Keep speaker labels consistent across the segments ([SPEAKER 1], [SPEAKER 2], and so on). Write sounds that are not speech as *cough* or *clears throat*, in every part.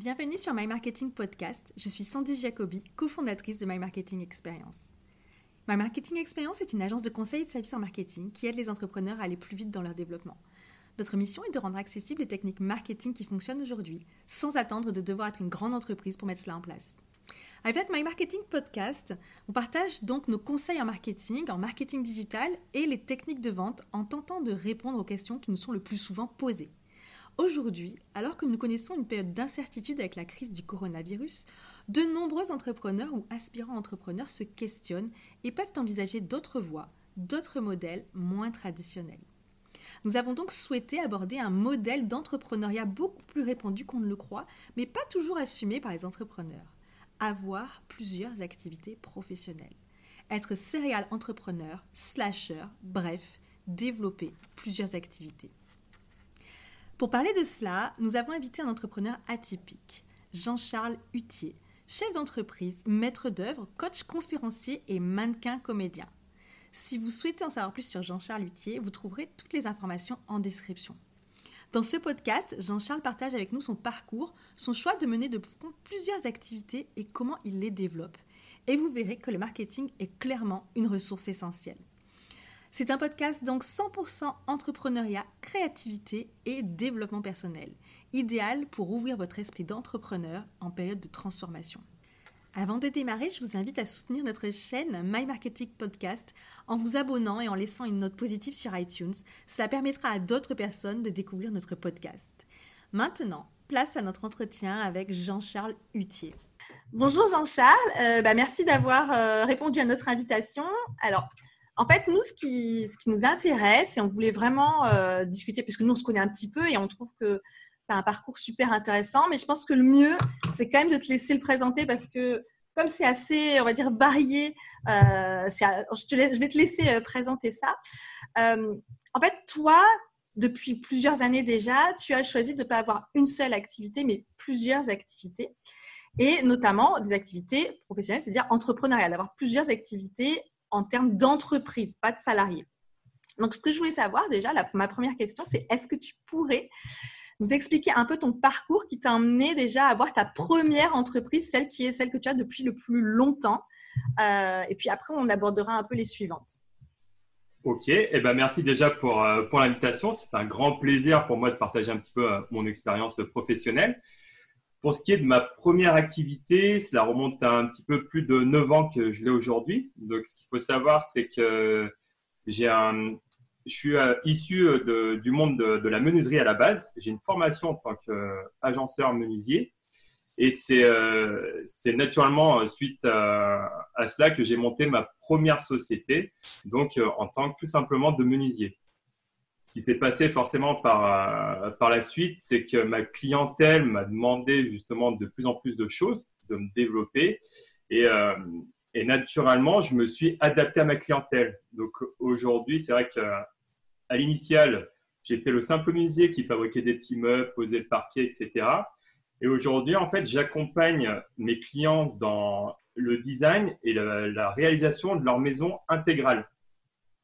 [SPEAKER 1] Bienvenue sur My Marketing Podcast. Je suis Sandy Jacobi, cofondatrice de My Marketing Experience. My Marketing Experience est une agence de conseil et de services en marketing qui aide les entrepreneurs à aller plus vite dans leur développement. Notre mission est de rendre accessibles les techniques marketing qui fonctionnent aujourd'hui, sans attendre de devoir être une grande entreprise pour mettre cela en place. Avec My Marketing Podcast, on partage donc nos conseils en marketing, en marketing digital et les techniques de vente en tentant de répondre aux questions qui nous sont le plus souvent posées. Aujourd'hui, alors que nous connaissons une période d'incertitude avec la crise du coronavirus, de nombreux entrepreneurs ou aspirants entrepreneurs se questionnent et peuvent envisager d'autres voies, d'autres modèles moins traditionnels. Nous avons donc souhaité aborder un modèle d'entrepreneuriat beaucoup plus répandu qu'on ne le croit, mais pas toujours assumé par les entrepreneurs. Avoir plusieurs activités professionnelles. Être serial entrepreneur, slasher, bref, développer plusieurs activités. Pour parler de cela, nous avons invité un entrepreneur atypique, Jean-Charles Hutier, chef d'entreprise, maître d'œuvre, coach conférencier et mannequin comédien. Si vous souhaitez en savoir plus sur Jean-Charles Hutier, vous trouverez toutes les informations en description. Dans ce podcast, Jean-Charles partage avec nous son parcours, son choix de mener de plusieurs activités et comment il les développe. Et vous verrez que le marketing est clairement une ressource essentielle. C'est un podcast donc 100% entrepreneuriat, créativité et développement personnel, idéal pour ouvrir votre esprit d'entrepreneur en période de transformation. Avant de démarrer, je vous invite à soutenir notre chaîne My Marketing Podcast en vous abonnant et en laissant une note positive sur iTunes. Cela permettra à d'autres personnes de découvrir notre podcast. Maintenant, place à notre entretien avec Jean-Charles Hutier. Bonjour Jean-Charles, euh, bah, merci d'avoir euh, répondu à notre invitation. Alors, en fait, nous, ce qui, nous intéresse, et on voulait vraiment euh, discuter, parce que nous, on se connaît un petit peu et on trouve que tu as un parcours super intéressant, mais je pense que le mieux, c'est quand même de te laisser le présenter parce que comme c'est assez, on va dire, varié, euh, je, vais te laisser euh, présenter ça. en fait, toi, depuis plusieurs années déjà, tu as choisi de ne pas avoir une seule activité, mais plusieurs activités et notamment des activités professionnelles, c'est-à-dire entrepreneuriales, d'avoir plusieurs activités en termes d'entreprise, pas de salariés. Donc, ce que je voulais savoir déjà, ma première question, c'est est-ce que tu pourrais nous expliquer un peu ton parcours qui t'a amené déjà à avoir ta première entreprise, celle qui est celle que tu as depuis le plus longtemps? Euh, et puis après, on abordera un peu les suivantes.
[SPEAKER 2] Ok, eh ben merci déjà pour, euh, pour l'invitation. C'est un grand plaisir pour moi de partager un petit peu euh, mon expérience professionnelle. Pour ce qui est de ma première activité, cela remonte à un petit peu plus de 9 ans que je l'ai aujourd'hui. Donc, ce qu'il faut savoir, c'est que j'ai un, je suis euh, issu de, du monde de, la menuiserie à la base. J'ai une formation en tant qu'agenceur menuisier. Et c'est euh, naturellement suite à, cela que j'ai monté ma première société, donc euh, en tant que tout simplement de menuisier. Qui s'est passé forcément par, euh, par la suite, c'est que ma clientèle m'a demandé justement de plus en plus de choses, de me développer. Et, euh, naturellement, je me suis adapté à ma clientèle. Donc aujourd'hui, c'est vrai qu'à l'initial, j'étais le simple musée qui fabriquait des petits meubles, posait le parquet, etc. Et aujourd'hui, en fait, j'accompagne mes clients dans le design et la, réalisation de leur maison intégrale.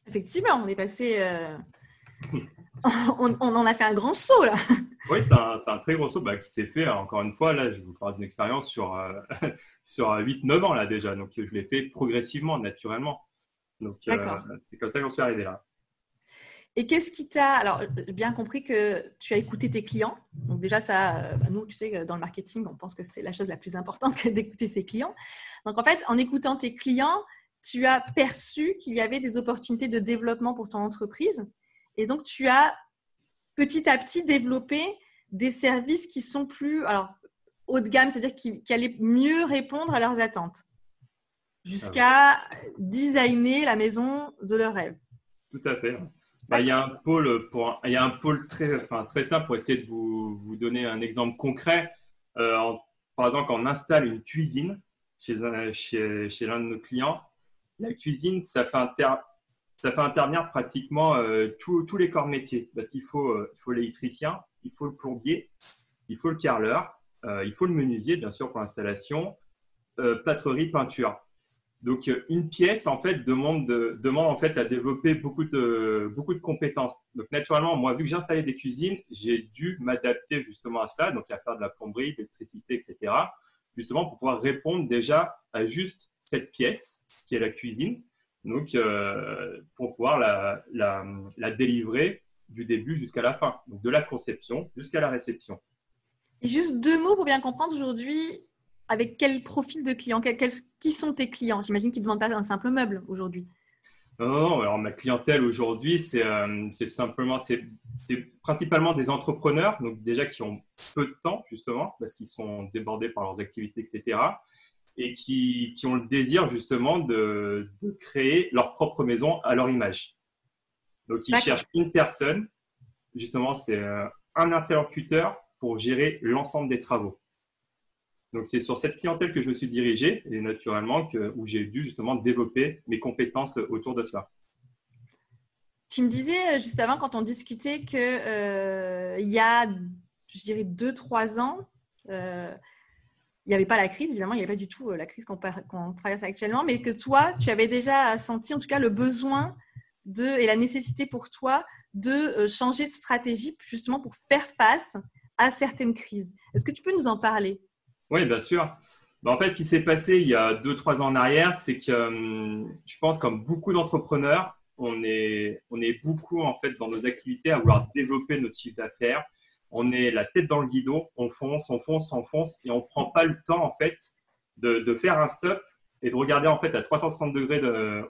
[SPEAKER 1] Effectivement, on est passé euh, *laughs* on, en a fait un grand saut là. *laughs*
[SPEAKER 2] Oui, c'est un, très gros saut bah, qui s'est fait, encore une fois, là, je vous parle d'une expérience sur, euh, *laughs* sur 8-9 ans là déjà. Donc, je l'ai fait progressivement, naturellement. Donc, euh, c'est comme ça qu'on suis arrivé là.
[SPEAKER 1] Et qu'est-ce qui t'a. Alors, j'ai bien compris que tu as écouté tes clients? Donc, déjà, ça, euh, bah, nous, tu sais, dans le marketing, on pense que c'est la chose la plus importante que d'écouter ses clients. Donc, en fait, en écoutant tes clients, tu as perçu qu'il y avait des opportunités de développement pour ton entreprise? Et donc, tu as petit à petit développé des services qui sont plus alors, haut de gamme, c'est-à-dire qui, allaient mieux répondre à leurs attentes, jusqu'à designer la maison de leur rêve.
[SPEAKER 2] Tout à fait. Bah, il, y a un pôle pour, il y a un pôle très, très simple pour essayer de vous, donner un exemple concret. Euh, par exemple, quand on installe une cuisine chez, chez l'un de nos clients, la cuisine, ça fait un, terme ça fait intervenir pratiquement euh, tous les corps métiers parce qu'il faut, euh, l'électricien, il faut le plombier, il faut le carreleur, euh, il faut le menuisier, bien sûr, pour l'installation, plâtrerie, peinture. Donc, une pièce, en fait, demande, en fait à développer beaucoup de, de compétences. Donc, naturellement, moi, vu que j'ai installé des cuisines, j'ai dû m'adapter justement à cela, donc à faire de la plomberie, l'électricité, etc., justement pour pouvoir répondre déjà à juste cette pièce qui est la cuisine, donc euh, pour pouvoir la, la, la, délivrer du début jusqu'à la fin, donc de la conception jusqu'à la réception.
[SPEAKER 1] Juste deux mots pour bien comprendre aujourd'hui, avec quel profil de client, qui sont tes clients? J'imagine qu'ils ne demandent pas un simple meuble aujourd'hui.
[SPEAKER 2] Non, non, alors ma clientèle aujourd'hui, c'est euh, simplement, c'est principalement des entrepreneurs, donc déjà qui ont peu de temps justement, parce qu'ils sont débordés par leurs activités, etc. Et qui, qui ont le désir justement de, de, créer leur propre maison à leur image. Donc ils cherchent une personne, justement, c'est euh, un interlocuteur pour gérer l'ensemble des travaux. Donc, c'est sur cette clientèle que je me suis dirigé et naturellement que, où j'ai dû justement développer mes compétences autour de cela.
[SPEAKER 1] Tu me disais euh, juste avant, quand on discutait, qu'il euh, y a, je dirais, deux, trois ans, euh, il n'y avait pas la crise, évidemment, il n'y avait pas du tout la crise qu'on traverse actuellement, mais que toi, tu avais déjà senti en tout cas le besoin de, et la nécessité pour toi de changer de stratégie justement pour faire face à certaines crises. Est-ce que tu peux nous en parler?
[SPEAKER 2] Oui, bien sûr. Ben, en fait, ce qui s'est passé il y a deux, trois ans en arrière, c'est que hum, je pense, comme beaucoup d'entrepreneurs, on est, on est beaucoup en fait dans nos activités à vouloir développer notre chiffre d'affaires. On est la tête dans le guidon, on fonce, on fonce, on fonce, et on ne prend pas le temps en fait de, de, faire un stop et de regarder en fait à 360 degrés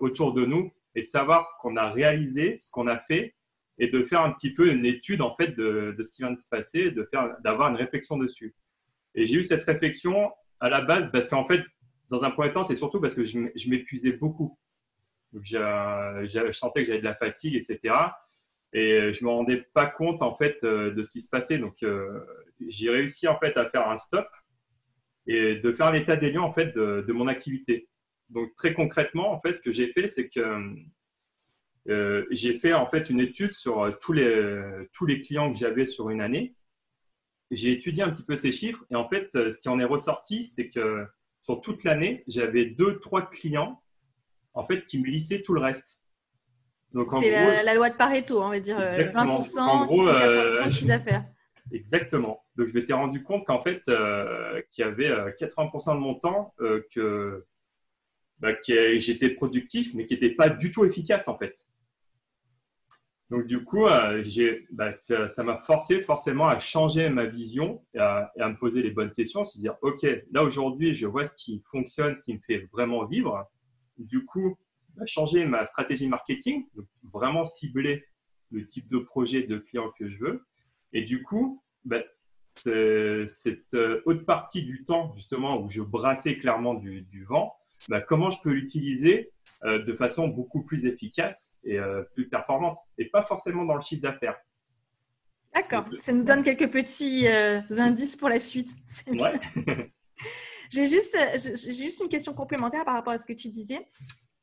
[SPEAKER 2] autour de nous et de savoir ce qu'on a réalisé, ce qu'on a fait, et de faire un petit peu une étude en fait de, de ce qui vient de se passer, d'avoir une réflexion dessus. Et j'ai eu cette réflexion à la base parce qu'en fait, dans un premier temps, c'est surtout parce que je m'épuisais beaucoup. Donc, je sentais que j'avais de la fatigue, etc. Et je me rendais pas compte en fait euh, de ce qui se passait. Donc, euh, j'ai réussi en fait à faire un stop et de faire l'état des lieux en fait de, mon activité. Donc, très concrètement, en fait, ce que j'ai fait, c'est que euh, j'ai fait en fait une étude sur tous les tous les clients que j'avais sur une année j'ai étudié un petit peu ces chiffres et en fait, euh, ce qui en est ressorti, c'est que sur toute l'année, j'avais deux, trois clients en fait qui me lissaient tout le reste.
[SPEAKER 1] C'est la, la, loi de Pareto, on va dire 20% euh, en gros, euh, chiffre d'affaires.
[SPEAKER 2] Exactement. Donc, je m'étais rendu compte qu'en fait, qu'il y avait 80% de mon temps que, bah, que j'étais productif, mais qui n'était pas du tout efficace en fait. Donc, du coup, euh, bah, ça m'a forcé forcément à changer ma vision et à, me poser les bonnes questions, se dire, OK, là aujourd'hui, je vois ce qui fonctionne, ce qui me fait vraiment vivre. Du coup, changer ma stratégie marketing, donc vraiment cibler le type de projet de client que je veux. Et du coup, bah, cette euh, haute partie du temps, justement, où je brassais clairement du, du vent, comment je peux l'utiliser euh, de façon beaucoup plus efficace et euh, plus performante, et pas forcément dans le chiffre d'affaires.
[SPEAKER 1] D'accord, ça nous donne quelques petits euh, indices pour la suite. *laughs* Ouais. j'ai juste, juste une question complémentaire par rapport à ce que tu disais.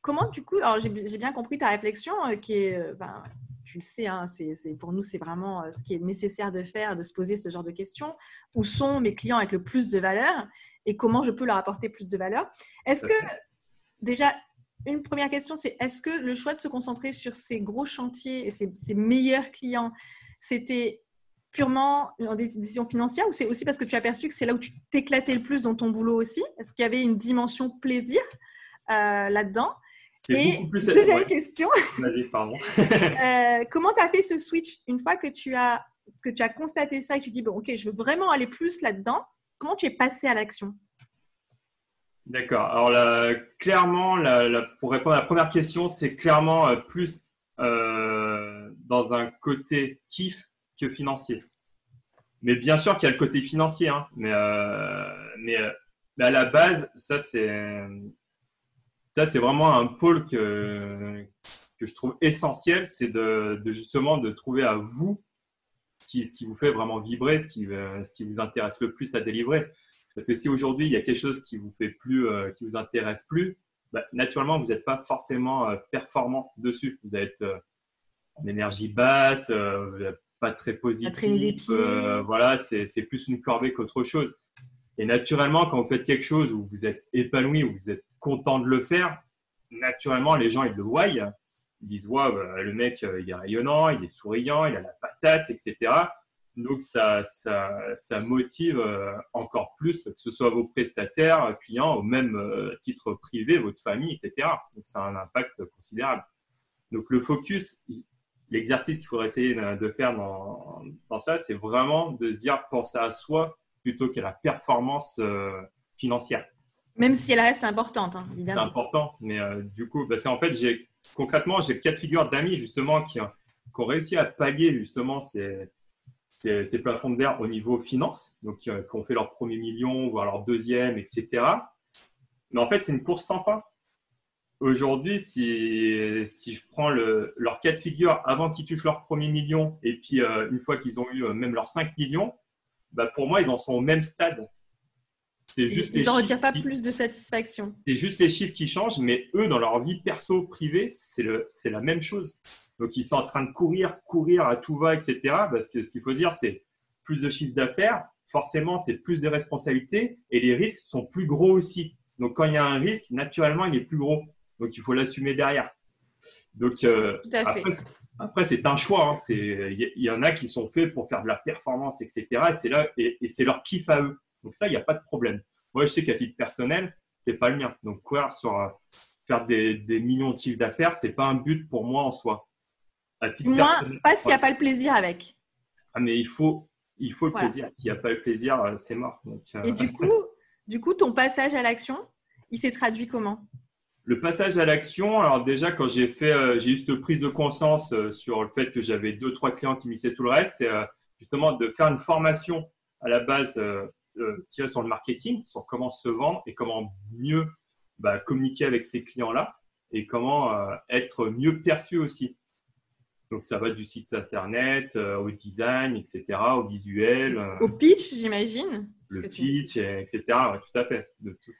[SPEAKER 1] Comment, du coup, alors j'ai bien compris ta réflexion qui est, ben, tu le sais, hein, c'est, pour nous, c'est vraiment ce qui est nécessaire de faire, de se poser ce genre de questions. Où sont mes clients avec le plus de valeur et comment je peux leur apporter plus de valeur? Est-ce que, déjà, une première question, c'est est-ce que le choix de se concentrer sur ces gros chantiers et ces, meilleurs clients, c'était purement une décision financière ou c'est aussi parce que tu as perçu que c'est là où tu t'éclatais le plus dans ton boulot aussi? Est-ce qu'il y avait une dimension plaisir euh, là-dedans?
[SPEAKER 2] Et
[SPEAKER 1] deuxième question, *laughs* *laughs* euh, comment tu as fait ce switch une fois que tu as que tu as constaté ça et que tu dis bon ok je veux vraiment aller plus là-dedans Comment tu es passé à l'action?
[SPEAKER 2] D'accord. Alors clairement, pour répondre à la première question, c'est clairement euh, plus euh, dans un côté kiff que financier. Mais bien sûr qu'il y a le côté financier, hein. mais, mais, à la base, ça c'est ça c'est vraiment un pôle que que je trouve essentiel, c'est de, justement de trouver à vous ce qui, ce qui vous fait vraiment vibrer, ce qui, ce qui vous intéresse le plus à délivrer. Parce que si aujourd'hui il y a quelque chose qui vous fait plus, euh, qui vous intéresse plus, bah, naturellement vous n'êtes pas forcément euh, performant dessus. Vous êtes euh, en énergie basse, pas très positif. voilà, c'est plus une corvée qu'autre chose. Et naturellement, quand vous faites quelque chose où vous êtes épanoui, où vous êtes content de le faire, naturellement, les gens, ils le voient. Ils disent, ouais, bah, le mec, euh, il est rayonnant, il est souriant, il a la patate, etc. Donc, ça, ça, ça motive euh, encore plus, que ce soit vos prestataires, clients, au même euh, titre privé, votre famille, etc. Donc, ça a un impact considérable. Donc, le focus, l'exercice qu'il faudrait essayer de faire dans, dans ça, c'est vraiment de se dire, penser à soi plutôt qu'à la performance financière.
[SPEAKER 1] Même si elle reste importante, hein,
[SPEAKER 2] évidemment. C'est important, mais euh, du coup, parce qu'en fait, j'ai concrètement, j'ai quatre figures d'amis justement qui, ont réussi à pallier justement ces, ces, plafonds de verre au niveau finance, donc qui, ont fait leur premier million, voire leur deuxième, etc. Mais en fait, c'est une course sans fin. Aujourd'hui, si, si je prends le, leurs quatre figures avant qu'ils touchent leur premier million, et puis euh, une fois qu'ils ont eu euh, même leurs 5 millions, bah pour moi, ils en sont au même stade.
[SPEAKER 1] C'est juste Ils n'en retirent pas plus de satisfaction.
[SPEAKER 2] C'est juste les chiffres qui changent, mais eux, dans leur vie perso, privée, c'est la même chose. Donc, ils sont en train de courir, courir à tout va, etc. Parce que ce qu'il faut dire, c'est plus de chiffre d'affaires, forcément, c'est plus de responsabilités et les risques sont plus gros aussi. Donc, quand il y a un risque, naturellement, il est plus gros. Donc, il faut l'assumer derrière. Donc, euh, après, c'est un choix. Hein. Il y, en a qui sont faits pour faire de la performance, etc. Et là, et c'est leur kiff à eux. Donc ça, il n'y a pas de problème. Moi, je sais qu'à titre personnel, c'est pas le mien. Donc courir sur euh, faire des, millions de chiffres d'affaires, c'est pas un but pour moi en soi.
[SPEAKER 1] À titre moi, pas s'il n'y a pas le plaisir avec.
[SPEAKER 2] Ah, mais il faut, il faut le plaisir. S'il n'y a pas le plaisir, euh, c'est mort.
[SPEAKER 1] Euh, Et du *laughs* coup, du coup, ton passage à l'action, il s'est traduit comment?
[SPEAKER 2] Le passage à l'action, alors déjà quand j'ai fait, j'ai eu cette prise de conscience sur le fait que j'avais deux trois clients qui missaient tout le reste, c'est justement de faire une formation à la base euh, tirer sur le marketing, sur comment se vendre et comment mieux bah, communiquer avec ces clients-là et comment euh, être mieux perçu aussi. Donc ça va du site internet euh, au design, etc., au visuel.
[SPEAKER 1] au pitch, j'imagine.
[SPEAKER 2] Le pitch, etc. tout à fait, de tout,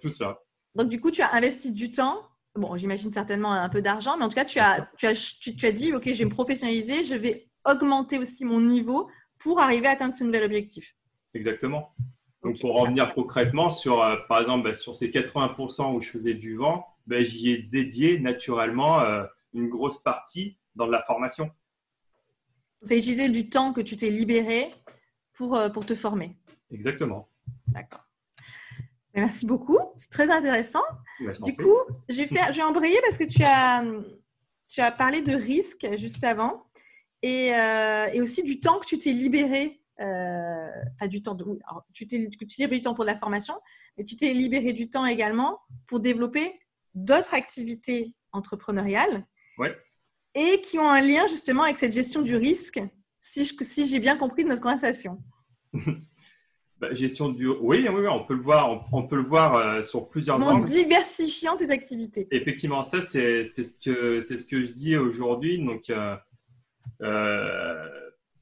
[SPEAKER 2] tout cela.
[SPEAKER 1] Donc du coup, tu as investi du temps bon, j'imagine certainement un peu d'argent, mais en tout cas, tu as, tu, as, tu, as dit, OK, je vais me professionnaliser, je vais augmenter aussi mon niveau pour arriver à atteindre ce nouvel objectif.
[SPEAKER 2] Exactement. Donc, pour revenir concrètement sur, euh, par exemple, bah, sur ces 80% où je faisais du vent, bah, j'y ai dédié naturellement euh, une grosse partie dans la formation.
[SPEAKER 1] Tu as utilisé du temps que tu t'es libéré pour, euh, pour te former.
[SPEAKER 2] Exactement.
[SPEAKER 1] D'accord. Merci beaucoup. C'est très intéressant. Bah, du coup, je vais, faire, je vais embrayer parce que tu as, tu as parlé de risque juste avant et, et aussi du temps que tu t'es libéré euh, du temps, de, tu t'es libéré du temps pour la formation, mais tu t'es libéré du temps également pour développer d'autres activités entrepreneuriales et qui ont un lien justement avec cette gestion du risque, si, si j'ai bien compris de notre conversation. *laughs*
[SPEAKER 2] Bah, gestion du oui, oui, on peut le voir on, peut le voir euh, sur plusieurs
[SPEAKER 1] en diversifiant tes activités.
[SPEAKER 2] Effectivement ça c'est ce que c'est ce que je dis aujourd'hui. Donc euh,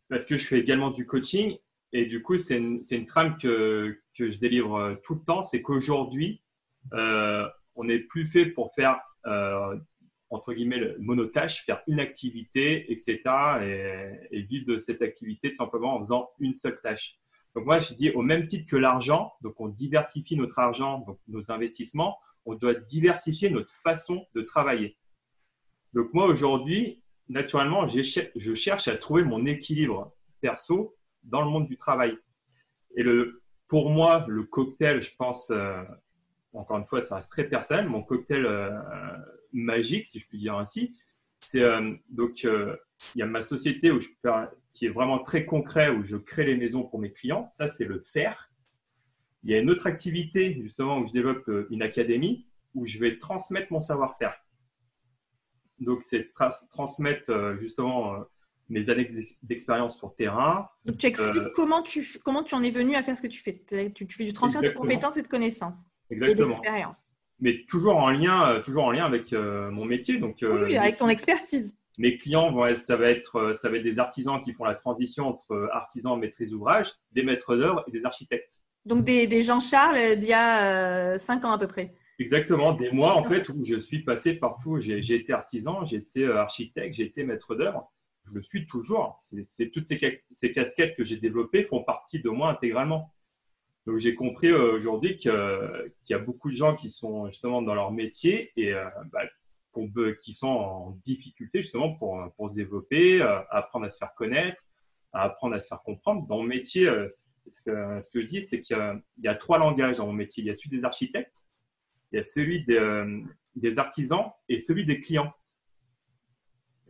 [SPEAKER 2] parce que je fais également du coaching. Et du coup, c'est une, une, trame que, que, je délivre euh, tout le temps. C'est qu'aujourd'hui, euh, on n'est plus fait pour faire, euh, entre guillemets, le monotâche, faire une activité, etc. Et, vivre de cette activité tout simplement en faisant une seule tâche. Donc moi, je dis au même titre que l'argent, donc on diversifie notre argent, donc nos investissements, on doit diversifier notre façon de travailler. Donc moi, aujourd'hui, naturellement, je cherche à trouver mon équilibre perso dans le monde du travail. Et pour moi, le cocktail, je pense, euh, encore une fois, ça reste très personnel, mon cocktail euh, magique, si je puis dire ainsi, c'est euh, donc il y a ma société qui est vraiment très concret, où je crée les maisons pour mes clients. Ça, c'est le faire. Il y a une autre activité, justement, où je développe une académie, où je vais transmettre mon savoir-faire. Donc, c'est transmettre euh, justement euh, mes années d'expérience sur terrain.
[SPEAKER 1] Donc, tu expliques euh, comment, tu, comment tu en es venu à faire ce que tu fais. Tu, fais du transfert de compétences et de connaissances
[SPEAKER 2] exactement.
[SPEAKER 1] et d'expérience.
[SPEAKER 2] Mais toujours en lien, toujours en lien avec mon métier. Donc,
[SPEAKER 1] oui, avec ton expertise.
[SPEAKER 2] Mes clients, vont ça, va être, ça va être des artisans qui font la transition entre artisans, maîtrise d'ouvrage, des maîtres d'œuvre et des architectes.
[SPEAKER 1] Donc, des, des Jean-Charles d'il y a 5 ans à peu près.
[SPEAKER 2] Exactement, des mois en fait où je suis passé partout. J'ai été artisan, j'ai été euh, architecte, j'ai été maître d'œuvre. Je le suis toujours. C'est toutes ces, ces, casquettes que j'ai développées font partie de moi intégralement. Donc j'ai compris aujourd'hui qu'il y a beaucoup de gens qui sont justement dans leur métier et bah, qui sont en difficulté justement pour, pour se développer, apprendre à se faire connaître, à apprendre à se faire comprendre. Dans mon métier, ce que, ce que je dis, c'est qu'il y, a trois langages dans mon métier. Il y a celui des architectes, il y a celui des, des artisans et celui des clients.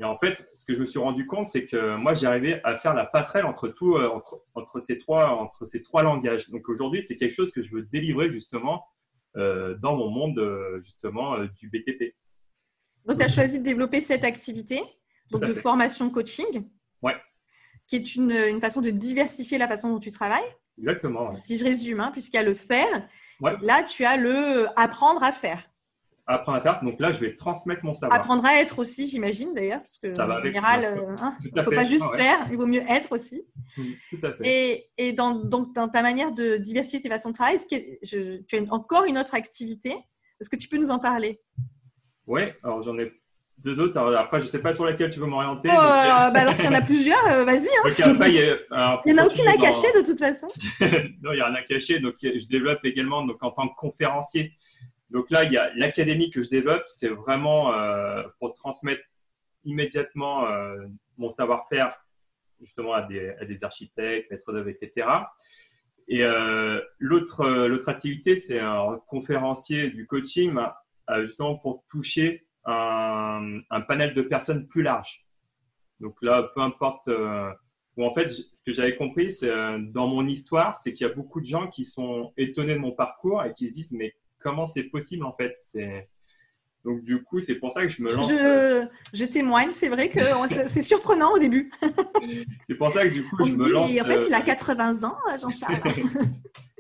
[SPEAKER 2] Et en fait, ce que je me suis rendu compte, c'est que moi, j'arrivais à faire la passerelle entre, tout, euh, entre, ces trois, entre ces trois langages. Donc aujourd'hui, c'est quelque chose que je veux délivrer justement euh, dans mon monde euh, justement du BTP.
[SPEAKER 1] Donc, tu as choisi de développer cette activité donc de formation coaching,
[SPEAKER 2] ouais.
[SPEAKER 1] qui est une, une, façon de diversifier la façon dont tu travailles.
[SPEAKER 2] Exactement.
[SPEAKER 1] Si je résume, hein, puisqu'il y a le faire, là, tu as le apprendre à faire
[SPEAKER 2] apprendre à faire. Donc là, je vais transmettre mon savoir.
[SPEAKER 1] Apprendre à être aussi, j'imagine d'ailleurs, parce que en général, euh, hein, il ne faut pas juste faire, il vaut mieux être aussi.
[SPEAKER 2] Mmh, tout à fait.
[SPEAKER 1] Et, et dans, donc, dans ta manière de diversifier tes façons de travail, je, tu as encore une autre activité? Est-ce que tu peux nous en parler?
[SPEAKER 2] Oui, alors j'en ai deux autres. Alors, après, je ne sais pas sur laquelle tu veux m'orienter.
[SPEAKER 1] Oh, euh, bah alors, s'il y en a plusieurs, euh, vas-y. Hein, il n'y en a aucune à cacher de toute façon. *laughs*
[SPEAKER 2] non, il n'y a rien à cacher. Donc, je développe également donc, en tant que conférencier donc là, il y a l'académie que je développe, c'est vraiment euh, pour transmettre immédiatement mon savoir-faire justement à des, à des architectes, maîtres d'œuvre, etc. Et l'autre l'autre activité, c'est un conférencier du coaching, justement pour toucher un, panel de personnes plus large. Donc là, peu importe. Ou en fait, ce que j'avais compris, c'est dans mon histoire, c'est qu'il y a beaucoup de gens qui sont étonnés de mon parcours et qui se disent mais comment c'est possible en fait? Donc du coup, c'est pour ça que je me lance.
[SPEAKER 1] Je, témoigne, c'est vrai que c'est surprenant au début. *laughs*
[SPEAKER 2] c'est pour ça que du coup, je me lance.
[SPEAKER 1] en fait, il a 80 euh, ans, Jean-Charles. *laughs*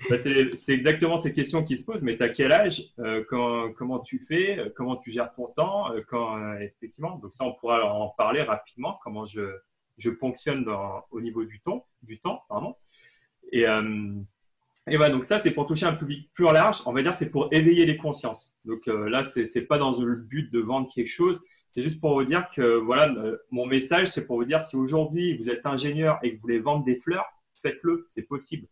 [SPEAKER 2] Bah, c'est exactement ces questions qui se posent. Mais tu as quel âge euh, Comment tu fais Comment tu gères ton temps euh, quand, Effectivement, donc ça, on pourra en parler rapidement. Comment je, je fonctionne au niveau du temps, du temps, pardon. Et et voilà, donc ça, c'est pour toucher un public plus large. On va dire, c'est pour éveiller les consciences. Donc euh, là, c'est n'est pas dans le but de vendre quelque chose. C'est juste pour vous dire que voilà, euh, mon message, c'est pour vous dire si aujourd'hui vous êtes ingénieur et que vous voulez vendre des fleurs, faites-le, c'est possible.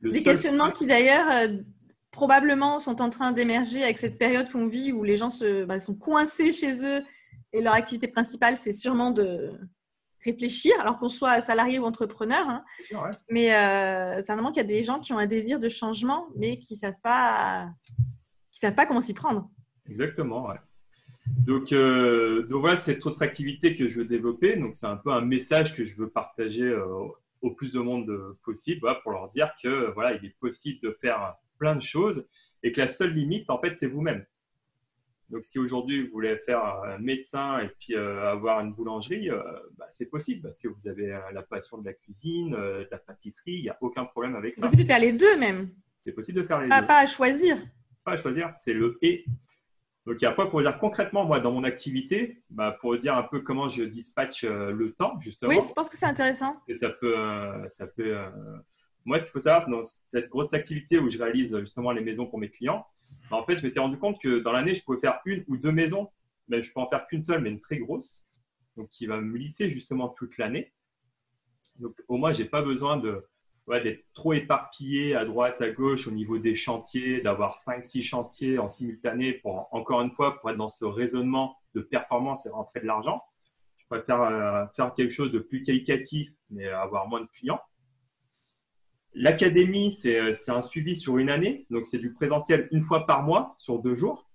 [SPEAKER 1] des questionnements qui d'ailleurs euh, probablement sont en train d'émerger avec cette période qu'on vit où les gens se, bah, sont coincés chez eux et leur activité principale, c'est sûrement de, réfléchir, alors qu'on soit salarié ou entrepreneur. Hein. Mais euh, qu'il y a des gens qui ont un désir de changement, mais qui ne savent, pas, qui savent pas comment s'y prendre.
[SPEAKER 2] Exactement, ouais. Donc, euh, donc voilà cette autre activité que je veux développer. Donc c'est un peu un message que je veux partager euh, au plus de monde possible pour leur dire que voilà, il est possible de faire plein de choses et que la seule limite, en fait, c'est vous-même. Donc, si aujourd'hui vous voulez faire un médecin et puis euh, avoir une boulangerie, euh, bah, c'est possible parce que vous avez euh, la passion de la cuisine, de la pâtisserie, il n'y a aucun problème avec ça.
[SPEAKER 1] C'est possible de faire les deux même.
[SPEAKER 2] C'est possible de faire les
[SPEAKER 1] deux.
[SPEAKER 2] Pas
[SPEAKER 1] à choisir.
[SPEAKER 2] Pas à choisir, c'est le et. Donc, il après, pour dire concrètement, moi, dans mon activité, bah, pour dire un peu comment je dispatche le temps, justement.
[SPEAKER 1] Oui, je pense que c'est intéressant.
[SPEAKER 2] Et ça peut. ça peut moi, ce qu'il faut savoir, c'est dans cette grosse activité où je réalise justement les maisons pour mes clients, bah, en fait, je m'étais rendu compte que dans l'année, je pouvais faire une ou deux maisons, mais je peux en faire qu'une seule, mais une très grosse, donc qui va me lisser justement toute l'année. Donc au moins, j'ai pas besoin de d'être trop éparpillé à droite, à gauche au niveau des chantiers, d'avoir 5-6 chantiers en simultané pour, encore une fois, pour être dans ce raisonnement de performance et rentrer de l'argent. Je préfère euh, faire quelque chose de plus qualitatif, mais avoir moins de clients. L'académie, euh, c'est un suivi sur une année. Donc, c'est du présentiel une fois par mois sur deux jours.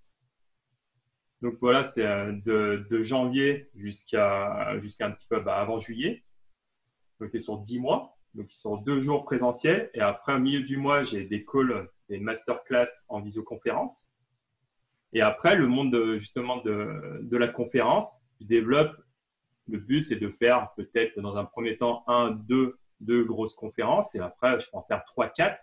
[SPEAKER 2] Donc, voilà, c'est euh, de, janvier jusqu'à jusqu'à un petit peu bah, avant juillet. Donc, c'est sur dix mois. Donc, sur deux jours présentiels. Et après, au milieu du mois, j'ai des calls, des masterclass en visioconférence. Et après, le monde justement de, de la conférence, je développe. Le but, c'est de faire peut-être dans un premier temps un, deux deux grosses conférences et après, je peux en faire trois, quatre.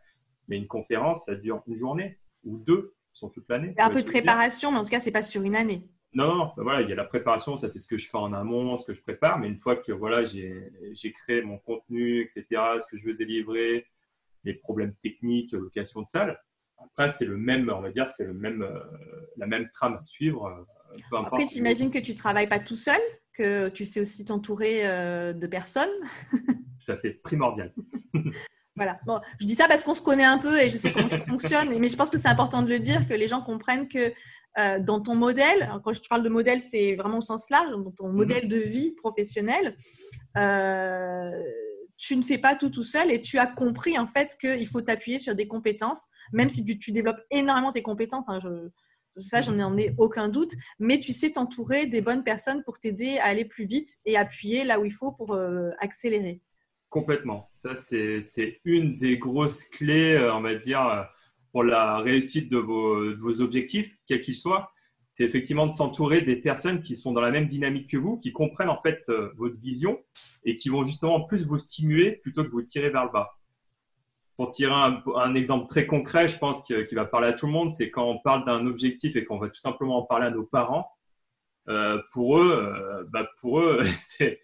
[SPEAKER 2] Mais une conférence, ça dure une journée ou deux sur toute l'année.
[SPEAKER 1] Un peu de préparation, mais en tout cas, c'est pas sur une année.
[SPEAKER 2] Non, non, ben voilà, il y a la préparation, ça c'est ce que je fais en amont, ce que je prépare, mais une fois que voilà, j'ai créé mon contenu, etc., ce que je veux délivrer, les problèmes techniques, location de salle, après c'est le même, on va dire, c'est le même, euh, la même trame à suivre.
[SPEAKER 1] Euh, après, j'imagine que tu travailles pas tout seul, que tu sais aussi t'entourer euh, de personnes. *laughs*
[SPEAKER 2] tout à fait primordial. *laughs*
[SPEAKER 1] Voilà. Bon, je dis ça parce qu'on se connaît un peu et je sais comment tu fonctionnes, mais je pense que c'est important de le dire, que les gens comprennent que euh, dans ton modèle, quand je parle de modèle, c'est vraiment au sens large, dans ton mhm. modèle de vie professionnelle, euh, tu ne fais pas tout tout seul et tu as compris en fait qu'il faut t'appuyer sur des compétences, même si tu, développes énormément tes compétences. Hein, ça, j'en ai aucun doute, mais tu sais t'entourer des bonnes personnes pour t'aider à aller plus vite et appuyer là où il faut pour euh, accélérer.
[SPEAKER 2] Complètement. Ça, c'est une des grosses clés, euh, on va dire, euh, pour la réussite de vos, objectifs, quels qu'ils soient. C'est effectivement de s'entourer des personnes qui sont dans la même dynamique que vous, qui comprennent en fait euh, votre vision et qui vont justement plus vous stimuler plutôt que vous tirer vers le bas. Pour tirer un, exemple très concret, je pense qui va parler à tout le monde, c'est quand on parle d'un objectif et qu'on va tout simplement en parler à nos parents. pour eux, bah pour eux, *laughs* c'est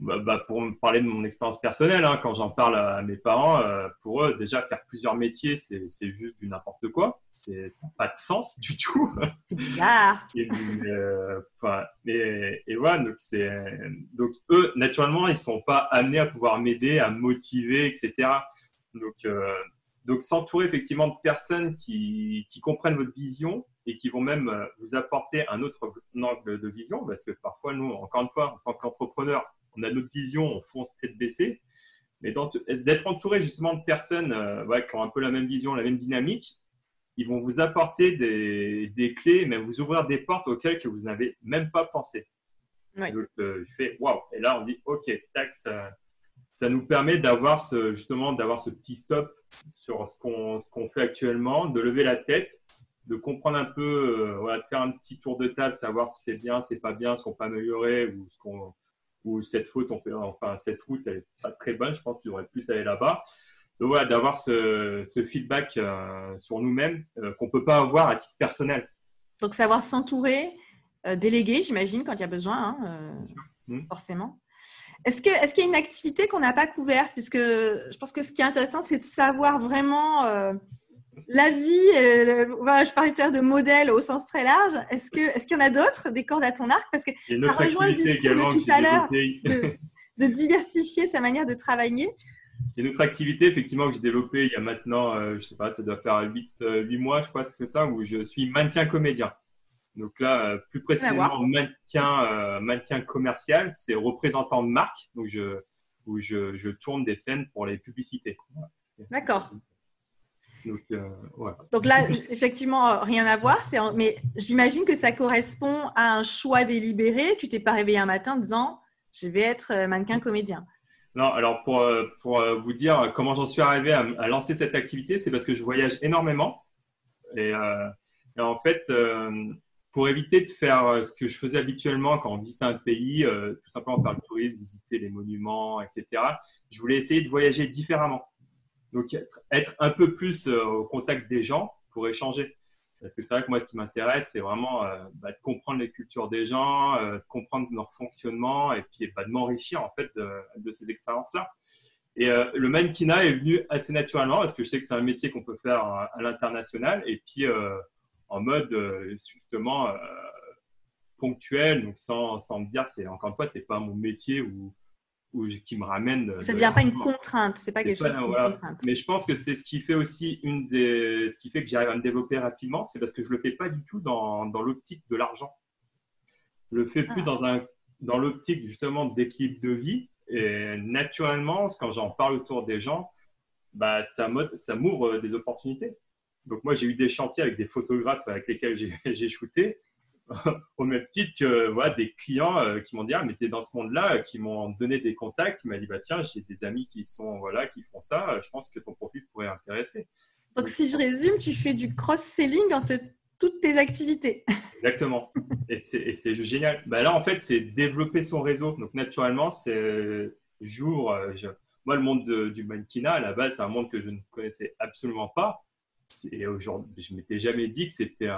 [SPEAKER 2] bah, bah, pour me parler de mon expérience personnelle, hein, quand j'en parle à mes parents, euh, pour eux, déjà faire plusieurs métiers, c'est juste du n'importe quoi. Ça n'a pas de sens du tout. *laughs*
[SPEAKER 1] C'est bizarre. *laughs*
[SPEAKER 2] et, euh, et, voilà, donc, donc eux, naturellement, ils ne sont pas amenés à pouvoir m'aider, à motiver, etc. Donc, euh, donc s'entourer effectivement de personnes qui, qui, comprennent votre vision et qui vont même vous apporter un autre angle de vision, parce que parfois, nous, encore une fois, en tant qu'entrepreneurs, on a notre vision, on fonce tête baissée. Mais d'être entouré justement de personnes euh, qui ont un peu la même vision, la même dynamique, ils vont vous apporter des, clés, même vous ouvrir des portes auxquelles que vous n'avez même pas pensé. Donc, euh, je fais waouh. Et là, on dit ok, tac, ça, ça nous permet d'avoir ce, justement d'avoir ce petit stop sur ce qu'on fait actuellement, de lever la tête, de comprendre un peu, euh, voilà, de faire un petit tour de table, savoir si c'est bien, c'est pas bien, ce qu'on peut améliorer ou ce qu'on ou cette faute, on fait, enfin, cette route, elle n'est pas très bonne, je pense que tu devrais plus aller là-bas. Donc voilà, d'avoir ce, feedback euh, sur nous-mêmes euh, qu'on ne peut pas avoir à titre personnel.
[SPEAKER 1] Donc savoir s'entourer, euh, déléguer, j'imagine, quand il y a besoin, hein, mmh. forcément. Est-ce qu'il est y a une activité qu'on n'a pas couverte? Puisque je pense que ce qui est intéressant, c'est de savoir vraiment la vie, euh, je parlais tout à l'heure de modèle au sens très large. Est-ce qu'il est y en a d'autres, des cordes à ton arc? Parce que ça rejoint le discours de tout à l'heure de, diversifier sa manière de travailler.
[SPEAKER 2] C'est une autre activité, effectivement, que j'ai développée il y a maintenant, je euh, je sais pas, ça doit faire 8, 8 euh, mois, je crois, que ça, où je suis mannequin comédien. Donc là, plus précisément, mannequin, mannequin commercial, c'est représentant de marque, donc je, où je, je tourne des scènes pour les publicités.
[SPEAKER 1] D'accord. Donc, là, effectivement, rien à voir. Mais j'imagine que ça correspond à un choix délibéré. Tu t'es pas réveillé un matin en disant je vais être euh, mannequin comédien.
[SPEAKER 2] Non, alors pour, euh, pour euh, vous dire comment j'en suis arrivé à, lancer cette activité, c'est parce que je voyage énormément. Et, en fait, pour éviter de faire ce que je faisais habituellement quand on visitait un pays, tout simplement faire le tourisme, visiter les monuments, etc., je voulais essayer de voyager différemment. Donc, être, un peu plus euh, au contact des gens pour échanger. Parce que c'est vrai que moi, ce qui m'intéresse, c'est vraiment euh, bah, de comprendre les cultures des gens, euh, de comprendre leur fonctionnement et puis bah, de m'enrichir en fait de, ces expériences-là. Et le mannequinat est venu assez naturellement parce que je sais que c'est un métier qu'on peut faire à, l'international et puis en mode justement ponctuel, donc sans, sans me dire, encore une fois, c'est pas mon métier ou ou qui me ramène.
[SPEAKER 1] Ça ne devient pas une contrainte, c'est pas quelque chose qui est une contrainte.
[SPEAKER 2] Mais je pense que c'est ce qui fait aussi une des, ce qui fait que j'arrive à me développer rapidement, c'est parce que je le fais pas du tout dans, dans l'optique de l'argent. Je le fais plus ah. dans un, dans l'optique justement d'équilibre de vie. Et naturellement, quand j'en parle autour des gens, bah, ça m'ouvre des opportunités. Donc moi, j'ai eu des chantiers avec des photographes avec lesquels j'ai *laughs* shooté *laughs* au même titre que voilà, des clients euh, qui m'ont dit ah mais t'es dans ce monde-là, euh, qui m'ont donné des contacts, qui m'a dit bah tiens j'ai des amis qui sont voilà qui font ça, euh, je pense que ton profil pourrait intéresser.
[SPEAKER 1] Donc, si je résume, tu fais du cross-selling entre toutes tes activités.
[SPEAKER 2] Exactement. et c'est génial. Bah là en fait c'est développer son réseau. Donc naturellement c'est jour. Moi le monde du mannequinat à la base c'est un monde que je ne connaissais absolument pas et aujourd'hui, je m'étais jamais dit que c'était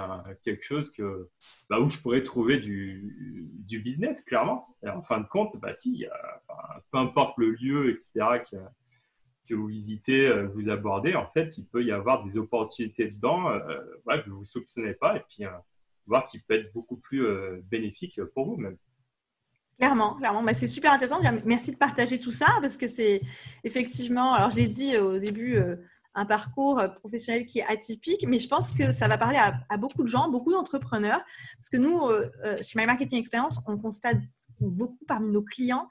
[SPEAKER 2] quelque chose que, bah, où je pourrais trouver du, du business, clairement. Et en fin de compte, bah, si, peu importe le lieu, etc., que, que, vous visitez, euh, vous abordez, en fait, il peut y avoir des opportunités dedans euh, que vous ne soupçonnez pas et puis euh, voir qui peut être beaucoup plus bénéfique pour vous même.
[SPEAKER 1] Clairement, clairement. Bah, c'est super intéressant. Merci de partager tout ça parce que c'est effectivement, alors je l'ai dit au début, euh, un parcours professionnel qui est atypique, mais je pense que ça va parler à, beaucoup de gens, beaucoup d'entrepreneurs. Parce que nous, euh, euh, chez My Marketing Experience, on constate beaucoup parmi nos clients,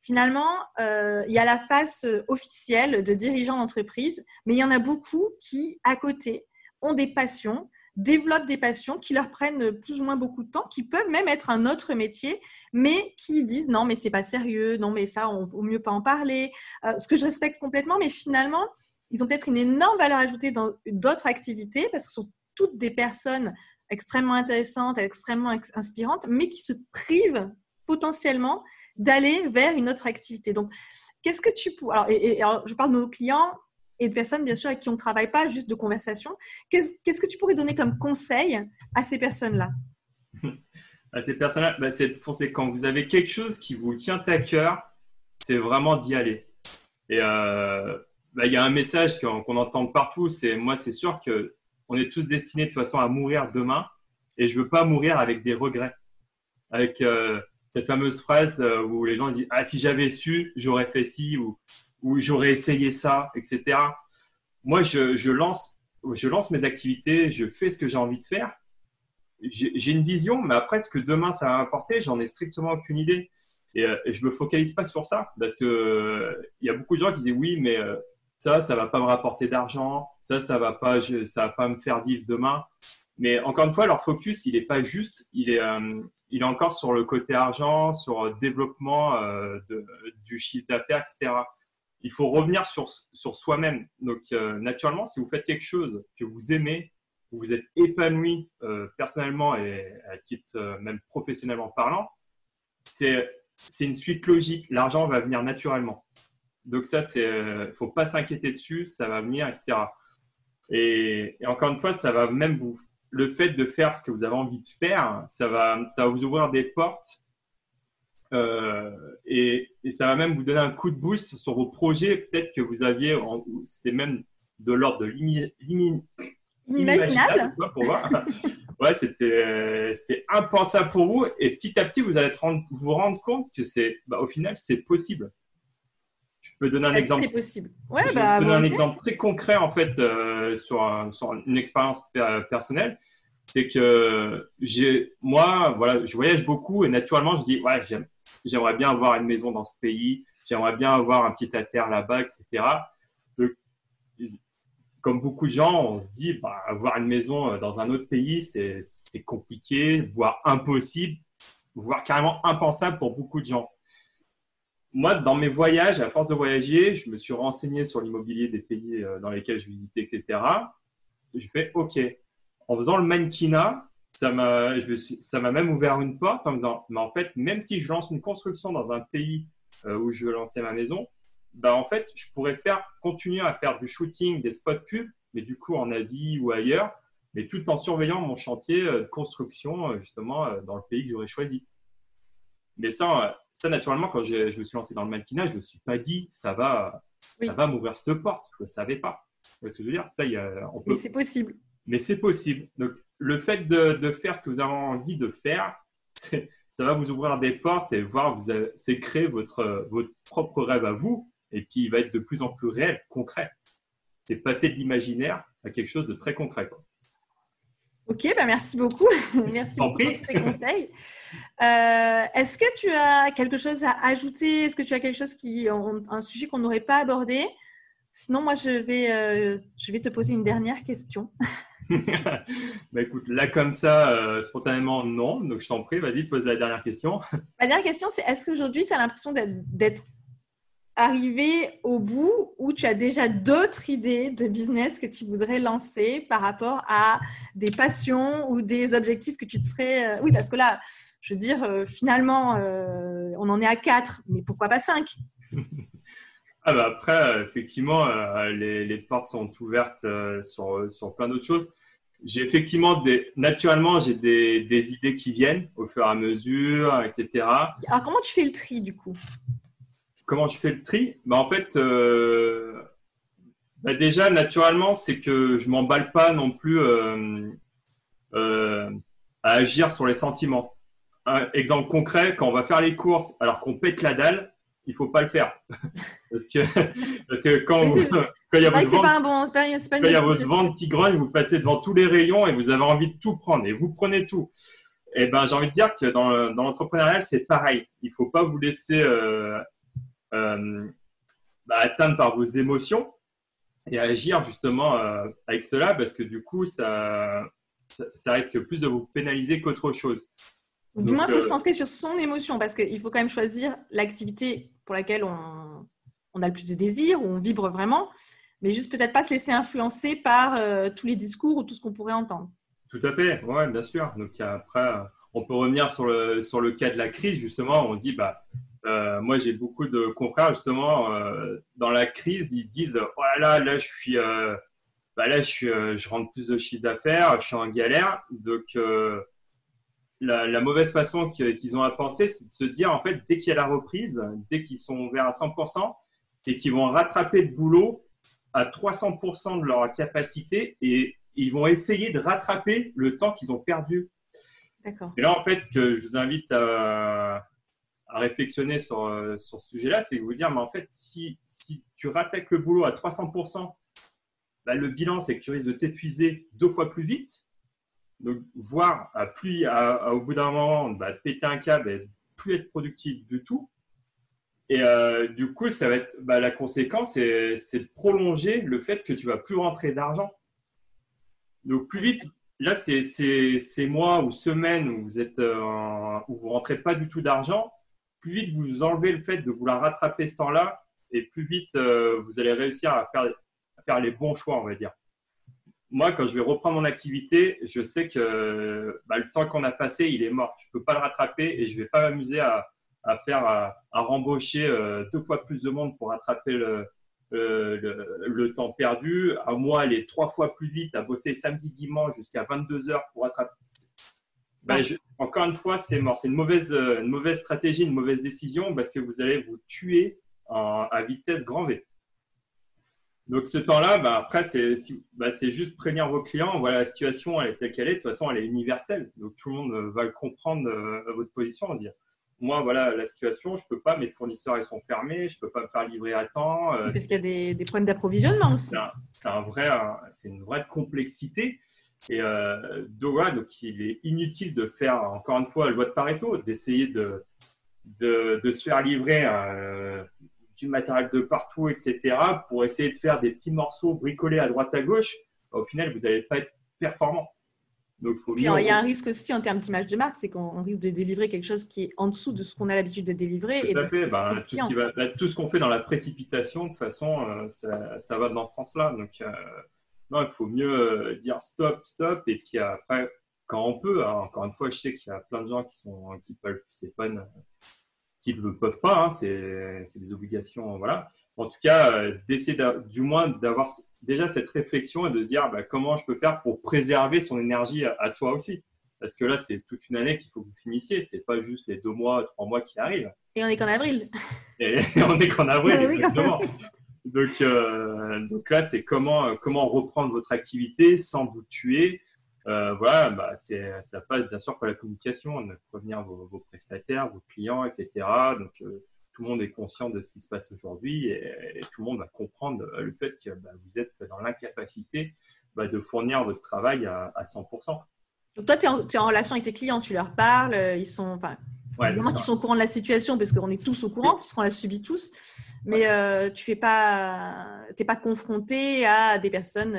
[SPEAKER 1] finalement, il y a la face officielle de dirigeants d'entreprise, mais il y en a beaucoup qui, à côté, ont des passions, développent des passions qui leur prennent plus ou moins beaucoup de temps, qui peuvent même être un autre métier, mais qui disent non, mais c'est pas sérieux, non, mais ça, on vaut mieux pas en parler. Euh, ce que je respecte complètement, mais finalement, ils ont peut-être une énorme valeur ajoutée dans d'autres activités parce que ce sont toutes des personnes extrêmement intéressantes, extrêmement inspirantes, mais qui se privent potentiellement d'aller vers une autre activité. Donc, qu'est-ce que tu peux... Alors, je parle de nos clients, et de personnes, bien sûr, avec qui on ne travaille pas, juste de conversation. Qu'est-ce que tu pourrais donner comme conseil à ces personnes-là? *laughs*
[SPEAKER 2] À ces personnes-là, bah, c'est quand vous avez quelque chose qui vous tient à cœur, c'est vraiment d'y aller. Et euh, bah, y a un message qu'on entend partout, c'est moi, c'est sûr que on est tous destinés de toute façon à mourir demain, et je veux pas mourir avec des regrets, avec euh, cette fameuse phrase euh, où les gens disent ah si j'avais su, j'aurais fait ci ou j'aurais essayé ça, etc. Moi, je, lance, je mes activités, je fais ce que j'ai envie de faire. J'ai une vision, mais après, ce que demain ça va m'apporter, j'en ai strictement aucune idée. Et, euh, je me focalise pas sur ça parce que il y a beaucoup de gens qui disent oui, mais ça, ça va pas me rapporter d'argent, ça, ça va pas, ça va pas me faire vivre demain. Mais encore une fois, leur focus, il n'est pas juste, il est, il est encore sur le côté argent, sur le développement du chiffre d'affaires, etc il faut revenir sur, sur soi-même. Donc, euh, naturellement, si vous faites quelque chose que vous aimez, où vous êtes épanoui euh, personnellement et à titre euh, même professionnellement parlant, c'est une suite logique. L'argent va venir naturellement. Donc, ça, il ne faut pas s'inquiéter dessus, ça va venir, etc. Et, et, encore une fois, ça va même vous. Le fait de faire ce que vous avez envie de faire, ça va, ça va vous ouvrir des portes euh, et, ça va même vous donner un coup de boost sur vos projets, peut-être que vous aviez, c'était même de l'ordre de
[SPEAKER 1] l'inimaginable. *laughs*
[SPEAKER 2] ouais, c'était, c'était impensable pour vous. Et petit à petit, vous allez vous rendre compte que c'est, bah, au final, c'est possible. Je peux donner un exemple.
[SPEAKER 1] Possible? Ouais,
[SPEAKER 2] je bah, donner un exemple très concret en fait euh, sur, sur, une expérience personnelle c'est que j'ai, moi, voilà, je voyage beaucoup et naturellement, je dis, ouais, j'aimerais bien avoir une maison dans ce pays, j'aimerais bien avoir un petit à terre là-bas, etc. comme beaucoup de gens, on se dit, bah, avoir une maison euh, dans un autre pays, c'est compliqué, voire impossible, voire carrément impensable pour beaucoup de gens. Moi, dans mes voyages, à force de voyager, je me suis renseigné sur l'immobilier des pays euh, dans lesquels je visitais, etc. Je fais, OK, en faisant le mannequinat, ça m'a, ça m'a même ouvert une porte en me disant, mais en fait, même si je lance une construction dans un pays euh, où je veux lancer ma maison, bah en fait, je pourrais faire, continuer à faire du shooting, des spots pubs, mais du coup en Asie ou ailleurs, mais tout en surveillant mon chantier euh, de construction justement dans le pays que j'aurais choisi. Mais ça, ça naturellement, quand je me suis lancé dans le mannequinat, je ne me suis pas dit, ça va, ça va m'ouvrir cette porte. Je ne savais pas. Vous ce que je veux dire? Ça, y a,
[SPEAKER 1] on peut... Mais c'est possible
[SPEAKER 2] mais c'est possible. Donc, le fait de, faire ce que vous avez envie de faire, *laughs* ça va vous ouvrir des portes et voir, vous c'est créer votre, votre propre rêve à vous, et puis il va être de plus en plus réel, concret. C'est passer de l'imaginaire à quelque chose de très concret.
[SPEAKER 1] Ok, bah merci beaucoup. *laughs* merci beaucoup pour ces conseils. Euh, est-ce que tu as quelque chose à ajouter? Est-ce que tu as quelque chose qui, un sujet qu'on n'aurait pas abordé? Sinon, moi, je vais, euh, je vais te poser une dernière question. *laughs* *laughs*
[SPEAKER 2] bah écoute, là comme ça, euh, spontanément, non. Donc je t'en prie, vas-y, pose la dernière question.
[SPEAKER 1] Ma dernière question, c'est est-ce qu'aujourd'hui, tu as l'impression d'être arrivé au bout où tu as déjà d'autres idées de business que tu voudrais lancer par rapport à des passions ou des objectifs que tu te serais... Euh, oui, parce que là, je veux dire, euh, finalement, on en est à quatre, mais pourquoi pas cinq?
[SPEAKER 2] Ah bah après, effectivement, euh, les, les, portes sont ouvertes euh, sur, sur plein d'autres choses. J'ai effectivement des, naturellement, j'ai des, des, idées qui viennent au fur et à mesure, etc.
[SPEAKER 1] Alors, comment tu fais le tri du coup?
[SPEAKER 2] Comment je fais le tri bah, En fait, euh, bah déjà, naturellement, c'est que je m'emballe pas non plus à agir sur les sentiments. un exemple concret, quand on va faire les courses alors qu'on pète la dalle, il faut pas le faire. *laughs* parce, que, parce que quand, *laughs* il y a votre, vente, y a votre vente qui grogne, vous passez devant tous les rayons et vous avez envie de tout prendre et vous prenez tout. Et eh ben, j'ai envie de dire que dans, dans l'entrepreneuriat, c'est pareil. Il faut pas vous laisser euh, euh, bah, atteindre par vos émotions et agir justement euh, avec cela parce que du coup, ça, ça, risque plus de vous pénaliser qu'autre chose.
[SPEAKER 1] Du moins, il faut se centrer sur son émotion parce qu'il faut quand même choisir l'activité pour laquelle on, on, a le plus de désir, où on vibre vraiment, mais juste peut-être pas se laisser influencer par euh, tous les discours ou tout ce qu'on pourrait entendre.
[SPEAKER 2] Tout à fait, oui, bien sûr. Donc après, on peut revenir sur le, sur le cas de la crise, justement. On dit, bah, euh, moi, j'ai beaucoup de confrères, justement, euh, dans la crise, ils se disent, oh là là, là, je suis, bah là, je, suis, je rentre plus de chiffre d'affaires, je suis en galère. Donc, la, mauvaise façon qu'ils ont à penser, c'est de se dire, en fait, dès qu'il y a la reprise, dès qu'ils sont vers à 100%, et qu'ils vont rattraper le boulot à 300% de leur capacité et ils vont essayer de rattraper le temps qu'ils ont perdu. D'accord. Et là, en fait, que je vous invite à, réflexionner sur, sur ce sujet-là, c'est de vous dire, mais en fait, si, si tu rattaques le boulot à 300%, bah, le bilan, c'est que tu risques de t'épuiser deux fois plus vite donc, voir à plus, au bout d'un moment, bah, péter un câble et plus être productif du tout. Et euh, du coup, ça va être bah, la conséquence, c'est de prolonger le fait que tu vas plus rentrer d'argent. Donc, plus vite, là, c'est mois ou semaines où vous êtes euh, où vous rentrez pas du tout d'argent. Plus vite vous enlevez le fait de vouloir rattraper ce temps-là, et plus vite euh, vous allez réussir à faire, les bons choix, on va dire moi, quand je vais reprendre mon activité, je sais que bah, le temps qu'on a passé, il est mort. Je ne peux pas le rattraper et je ne vais pas m'amuser à, faire, à, rembaucher euh, deux fois plus de monde pour rattraper le, le, temps perdu. À moi, aller trois fois plus vite, à bosser samedi, dimanche jusqu'à 22 heures pour rattraper. Bah, encore une fois, c'est mort. C'est une mauvaise, une mauvaise stratégie, une mauvaise décision parce que vous allez vous tuer à vitesse grand V. Donc ce temps-là, bah, après, bah, c'est juste prévenir vos clients. Voilà, la situation, elle est telle qu'elle est. De toute façon, elle est universelle. Donc tout le monde euh, va comprendre euh, votre position. Dire, moi, voilà la situation, je ne peux pas, mes fournisseurs, ils sont fermés, je ne peux pas me faire livrer à temps.
[SPEAKER 1] Euh, Parce qu'il y a des, des problèmes d'approvisionnement aussi.
[SPEAKER 2] C'est un, vrai, c'est une vraie complexité. Et donc, il est inutile de faire, encore une fois, loi de Pareto, d'essayer de, de, de, se faire livrer du matériel de partout, etc., pour essayer de faire des petits morceaux bricolés à droite à gauche, au final, vous n'allez pas être performant.
[SPEAKER 1] Donc, faut il y a un risque aussi en termes d'image de marque, c'est qu'on risque de délivrer quelque chose qui est en dessous de ce qu'on a l'habitude de délivrer.
[SPEAKER 2] Tout à fait. Tout, ce tout, ce qu'on fait dans la précipitation, de toute façon, euh, ça, ça, va dans ce sens-là. Donc, euh, non, il faut mieux euh, dire stop, stop. Et puis après, quand on peut, hein, encore une fois, je sais qu'il y a plein de gens qui sont qui peuvent, c'est pas qui ne peuvent pas, hein, c'est des obligations. Voilà. En tout cas, euh, d'essayer du moins d'avoir déjà cette réflexion et de se dire bah, comment je peux faire pour préserver son énergie à, soi aussi. Parce que là, c'est toute une année qu'il faut que vous finissiez. C'est pas juste les deux mois, trois mois qui arrivent.
[SPEAKER 1] Et on est qu'en avril.
[SPEAKER 2] Et *laughs* on est qu'en avril, *laughs* exactement. Donc, euh, donc là, c'est comment, comment reprendre votre activité sans vous tuer, euh, voilà, bah, ça passe bien sûr par la communication, de prévenir vos, vos, prestataires, vos clients, etc. Donc, euh, tout le monde est conscient de ce qui se passe aujourd'hui et, tout le monde va comprendre le fait que bah, vous êtes dans l'incapacité bah, de fournir votre travail à, 100%.
[SPEAKER 1] Donc, toi, tu es, en relation avec tes clients, tu leur parles, euh, ils sont, évidemment qu'ils sont au courant de la situation parce qu'on est tous au courant, puisqu'on la subit tous, mais tu n'es pas, pas confronté à des personnes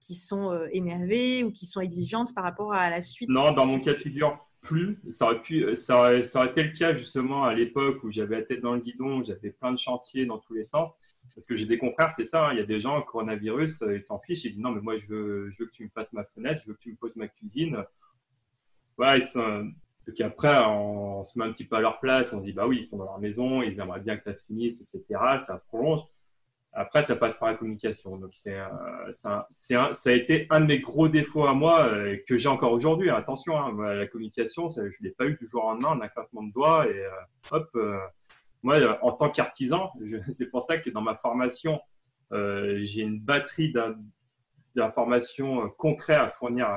[SPEAKER 1] qui sont euh, énervées ou qui sont exigeantes par rapport à la suite
[SPEAKER 2] Non, dans mon cas de figure, plus. Ça aurait, pu, euh, ça aurait, ça aurait été le cas justement à l'époque où j'avais la tête dans le guidon, j'avais plein de chantiers dans tous les sens. Parce que j'ai des confrères, c'est ça, hein, il y a des gens, coronavirus, euh, ils s'en fichent, ils disent non, mais moi je veux, je veux que tu me fasses ma fenêtre, je veux que tu me poses ma cuisine. Voilà, ils sont, donc après, on se met un petit peu à leur place, on se dit bah oui, ils sont dans leur maison, ils aimeraient bien que ça se finisse, etc. Ça prolonge. Après, ça passe par la communication. Donc, c'est, euh, ça, a été un de mes gros défauts à moi euh, que j'ai encore aujourd'hui. Attention, hein, la communication, je ne l'ai pas eu du jour au lendemain, un claquement de doigts. Et euh, hop, moi, en tant qu'artisan, *laughs* c'est pour ça que dans ma formation, j'ai une batterie d'informations concrètes à fournir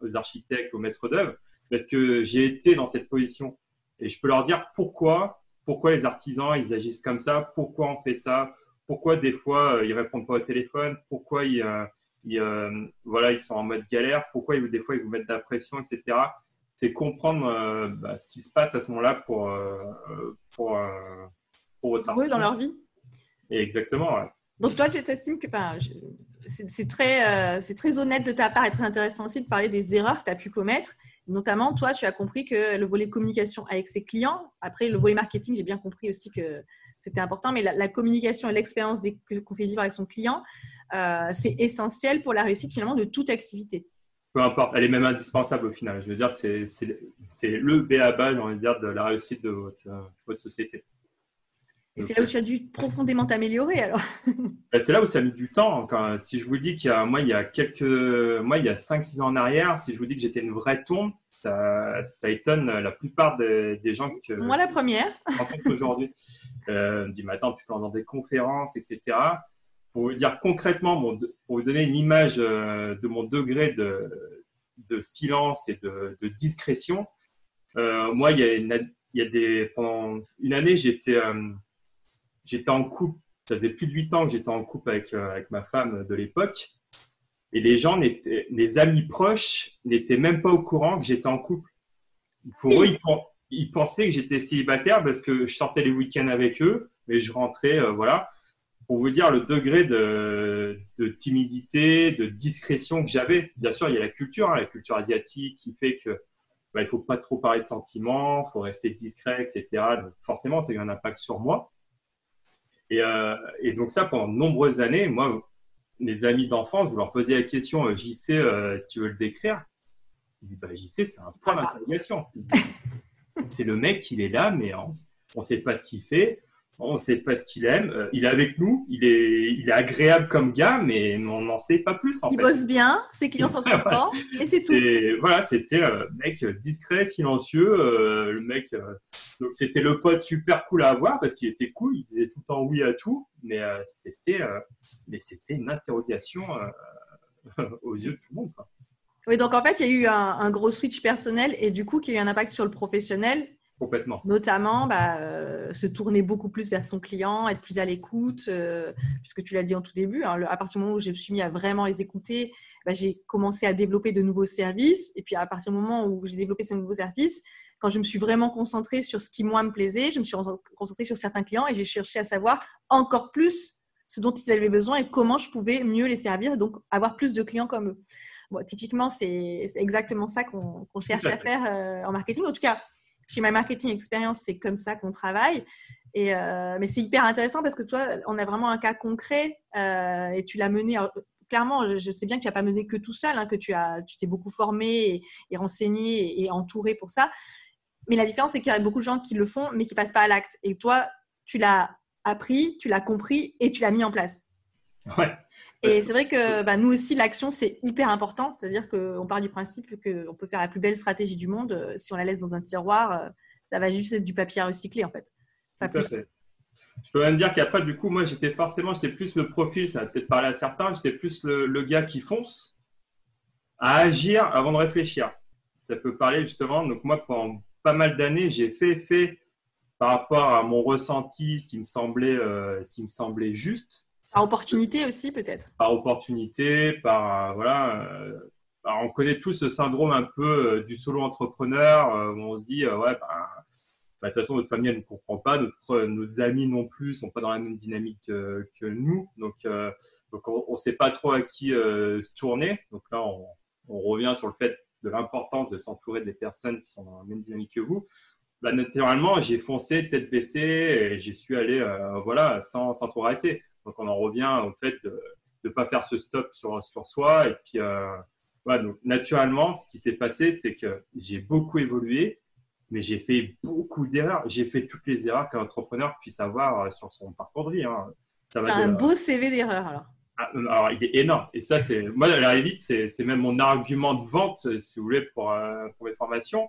[SPEAKER 2] aux architectes, aux maîtres d'œuvre. Parce que j'ai été dans cette position et je peux leur dire pourquoi, pourquoi les artisans ils agissent comme ça, pourquoi on fait ça, pourquoi des fois euh, ils répondent pas au téléphone, pourquoi ils, euh, euh, voilà ils sont en mode galère, pourquoi ils, des fois ils vous mettent de la pression, etc. C'est comprendre bah, ce qui se passe à ce moment-là pour pour
[SPEAKER 1] pour votre pour eux dans leur vie.
[SPEAKER 2] exactement.
[SPEAKER 1] Donc toi, tu t'estimes que c'est très, c'est très honnête de ta part et très intéressant aussi de parler des erreurs que tu as pu commettre Notamment, toi, tu as compris que le volet communication avec ses clients, après le volet marketing, j'ai bien compris aussi que c'était important, mais la, communication et l'expérience qu'on fait vivre avec son client, euh, c'est essentiel pour la réussite finalement de toute activité.
[SPEAKER 2] Peu importe, elle est même indispensable au final. Je veux dire, c'est le B à bas, dire, de la réussite de votre société.
[SPEAKER 1] Et c'est là où tu as dû profondément t'améliorer alors *laughs*
[SPEAKER 2] ben, C'est là où ça a mis du temps. Quand, si je vous dis qu'il y a, moi, il y a quelques, moi, il y a 5-6 ans en arrière, si je vous dis que j'étais une vraie tombe, ça, ça étonne la plupart des, gens que.
[SPEAKER 1] Moi, la première.
[SPEAKER 2] aujourd'hui. *laughs* Euh, me dit, mais attends, tu dans des conférences, etc. Pour vous dire concrètement, pour vous donner une image euh, de mon degré de, de silence et de, de discrétion, euh, moi, il y a, il y a des, pendant une année, j'étais. Euh, j'étais en couple, ça faisait plus de 8 ans que j'étais en couple avec, euh, avec ma femme de l'époque. Et les gens, les amis proches n'étaient même pas au courant que j'étais en couple. Pour eux, ils, pensaient que j'étais célibataire parce que je sortais les week-ends avec eux, mais je rentrais, euh, voilà. Pour vous dire le degré de, de timidité, de discrétion que j'avais. Bien sûr, il y a la culture, hein, la culture asiatique qui fait que bah, il faut pas trop parler de sentiments, il faut rester discret, etc. Donc, forcément, ça a eu un impact sur moi. Et, euh, et, donc ça, pendant de nombreuses années, moi, mes amis d'enfance, vous leur posez la question, euh, JC, euh, si tu veux le décrire, ils disent, bah, JC, c'est un point d'interrogation. *laughs* c'est le mec, il est là, mais on ne sait pas ce qu'il fait on ne sait pas ce qu'il aime. Euh, il est avec nous, il est, il est agréable comme gars, mais on n'en sait pas plus.
[SPEAKER 1] il bosse bien, ses clients sont *laughs* contents, et c'est tout.
[SPEAKER 2] Voilà, c'était un euh, mec discret, silencieux. Euh, le mec, donc c'était le pote super cool à avoir parce qu'il était cool, il disait tout le temps oui à tout, mais c'était, mais c'était une interrogation *laughs* aux yeux de tout le monde.
[SPEAKER 1] Oui, donc en fait, il y a eu un, un, gros switch personnel et du coup, qui a eu un impact sur le professionnel
[SPEAKER 2] Complètement.
[SPEAKER 1] Notamment, bah, euh, se tourner beaucoup plus vers son client, être plus à l'écoute, euh, puisque tu l'as dit en tout début. Hein, à partir du moment où je me suis mis à vraiment les écouter, bah, j'ai commencé à développer de nouveaux services. Et puis à partir du moment où j'ai développé ces nouveaux services, quand je me suis vraiment concentrée sur ce qui moi me plaisait, je me suis concentrée sur certains clients et j'ai cherché à savoir encore plus ce dont ils avaient besoin et comment je pouvais mieux les servir, donc avoir plus de clients comme eux. Bon, typiquement, c'est exactement ça qu'on cherche à faire euh, en marketing. En tout cas, chez My Marketing Experience, c'est comme ça qu'on travaille. Et, euh, mais c'est hyper intéressant parce que toi, on a vraiment un cas concret euh, et tu l'as mené. clairement, je sais bien que tu n'as pas mené que tout seul, hein, que tu as, tu t'es beaucoup formé et, renseigné et, entouré pour ça. Mais la différence, c'est qu'il y a beaucoup de gens qui le font, mais qui passent pas à l'acte. Et toi, tu l'as appris, tu l'as compris et tu l'as mis en place.
[SPEAKER 2] Ouais.
[SPEAKER 1] Et c'est vrai que bah, nous aussi, l'action, c'est hyper important. C'est-à-dire qu'on part du principe qu'on peut faire la plus belle stratégie du monde. Euh, si on la laisse dans un tiroir, euh, ça va juste être du papier à recycler, en fait.
[SPEAKER 2] Pas plus. Je peux même dire qu'après, du coup, moi, j'étais forcément, j'étais plus le profil, ça va peut-être parler à certains, j'étais plus le, gars qui fonce à agir avant de réfléchir. Ça peut parler justement. Donc, moi, pendant pas mal d'années, j'ai fait, fait par rapport à mon ressenti, ce qui me semblait, euh, ce qui me semblait juste.
[SPEAKER 1] Par opportunité aussi, peut-être
[SPEAKER 2] Par opportunité, par. Euh, voilà. Euh, on connaît tous ce syndrome un peu euh, du solo entrepreneur où on se dit, ouais, bah, bah, de toute façon, notre famille ne comprend pas, notre, nos amis non plus sont pas dans la même dynamique que, nous. Donc, on ne sait pas trop à qui se tourner. Donc là, on, on, revient sur le fait de l'importance de s'entourer des personnes qui sont dans la même dynamique que vous. Bah, naturellement, j'ai foncé tête baissée et j'y suis allé voilà, sans, sans trop arrêter. Donc, on en revient au fait de ne pas faire ce stop sur, sur soi. Et puis, euh, voilà, donc, naturellement, ce qui s'est passé, c'est que j'ai beaucoup évolué, mais j'ai fait beaucoup d'erreurs. J'ai fait toutes les erreurs qu'un entrepreneur puisse avoir euh, sur son parcours de vie. Hein.
[SPEAKER 1] Ça un beau CV d'erreurs, alors.
[SPEAKER 2] Ah, euh, alors, il est énorme. Et ça, c'est moi, la vite, c'est même mon argument de vente, si vous voulez, pour, pour mes formations.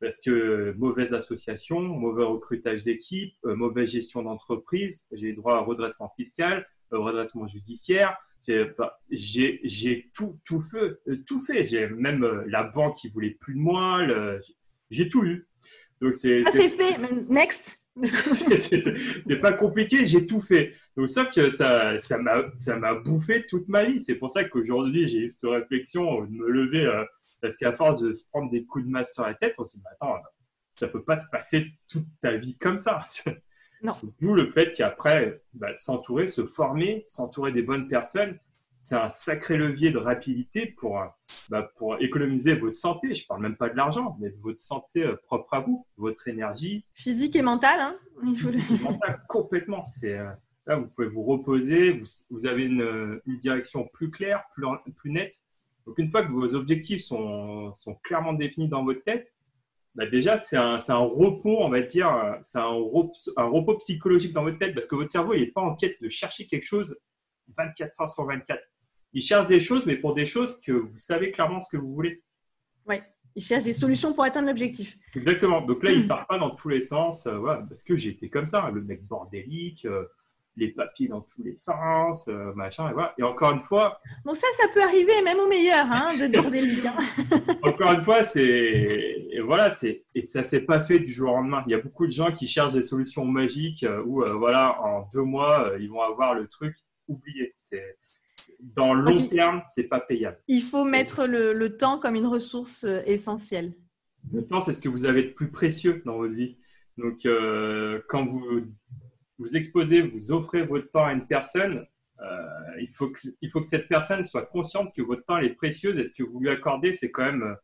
[SPEAKER 2] Parce que mauvaise association, mauvais recrutage d'équipe, euh, mauvaise gestion d'entreprise, j'ai droit à redressement fiscal, euh, redressement judiciaire, j'ai tout, tout fait. Tout fait. J'ai même la banque qui voulait plus de moi. J'ai tout eu.
[SPEAKER 1] Donc c'est. Ah, fait. Next. *laughs*
[SPEAKER 2] c'est pas compliqué, j'ai tout fait. Donc, sauf que ça, ça m'a, ça m'a bouffé toute ma vie. C'est pour ça qu'aujourd'hui, j'ai eu cette réflexion de me lever, euh, parce qu'à force de se prendre des coups de masse sur la tête, on se dit, attends, ça peut pas se passer toute ta vie comme ça. *laughs*
[SPEAKER 1] Non.
[SPEAKER 2] D'où le fait qu'après, bah, s'entourer, se former, s'entourer des bonnes personnes, c'est un sacré levier de rapidité pour, euh, bah, pour économiser votre santé. Je ne parle même pas de l'argent, mais de votre santé euh, propre à vous, votre énergie.
[SPEAKER 1] Physique et mentale. Hein
[SPEAKER 2] complètement. C'est, euh, là, vous pouvez vous reposer, vous, vous avez une, une, direction plus claire, plus, plus nette. Donc, une fois que vos objectifs sont, sont clairement définis dans votre tête, bah déjà, c'est un, un, repos, on va dire, c'est un, un, repos psychologique dans votre tête parce que votre cerveau, il n'est pas en quête de chercher quelque chose 24 heures sur 24 il cherche des choses, mais pour des choses que vous savez clairement ce que vous voulez.
[SPEAKER 1] Oui, il cherche des solutions pour atteindre l'objectif.
[SPEAKER 2] Exactement. Donc là, il ne *clears throat* part pas dans tous les sens. Euh, parce que j'étais comme ça, le mec bordélique, euh, les papiers dans tous les sens, euh, machin. Et, voilà. et encore une fois.
[SPEAKER 1] Bon, ça, ça peut arriver même au meilleur, hein, de *laughs* bordélique. *laughs* Hein.
[SPEAKER 2] encore une fois, c'est. Et voilà, c'est. Et ça s'est pas fait du jour au lendemain. Il y a beaucoup de gens qui cherchent des solutions magiques où, voilà, en deux mois, ils vont avoir le truc oublié. C'est dans le long terme, c'est pas payable.
[SPEAKER 1] Il faut mettre le, temps comme une ressource euh, essentielle.
[SPEAKER 2] Le temps, c'est ce que vous avez de plus précieux dans votre vie. Donc, euh, quand vous vous exposez, vous offrez votre temps à une personne, euh, il, faut que, il faut que cette personne soit consciente que votre temps est précieux et ce que vous lui accordez, c'est quand même,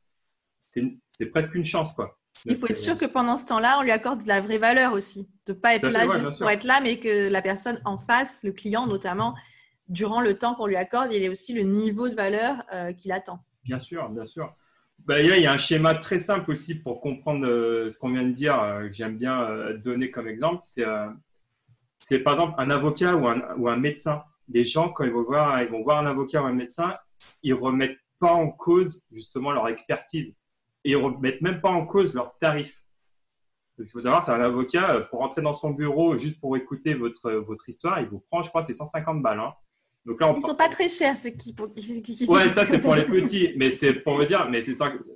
[SPEAKER 2] c'est presque une chance, quoi.
[SPEAKER 1] Il faut être sûr que pendant ce temps-là, on lui accorde de la vraie valeur aussi. De ne pas être là juste pour être là, mais que la personne en face, le client notamment, durant le temps qu'on lui accorde, il est aussi le niveau de valeur euh, qu'il attend.
[SPEAKER 2] Bien sûr, bien sûr. Bah, il y a un schéma très simple aussi pour comprendre euh, ce qu'on vient de dire, que j'aime bien donner comme exemple. C'est par exemple un avocat ou un, ou un, médecin. Les gens, quand ils vont, voir, ils vont voir un avocat ou un médecin, ils ne remettent pas en cause justement leur expertise et ils ne remettent même pas en cause leur tarif. Parce qu'il faut savoir, c'est un avocat, pour rentrer dans son bureau juste pour écouter votre, votre histoire, il vous prend, je crois, c'est 150 balles. Hein.
[SPEAKER 1] Donc là, Ils ne sont pas très chers ceux qui.
[SPEAKER 2] qui, ouais, ça c'est pour les *laughs* petits, mais c'est pour vous dire, mais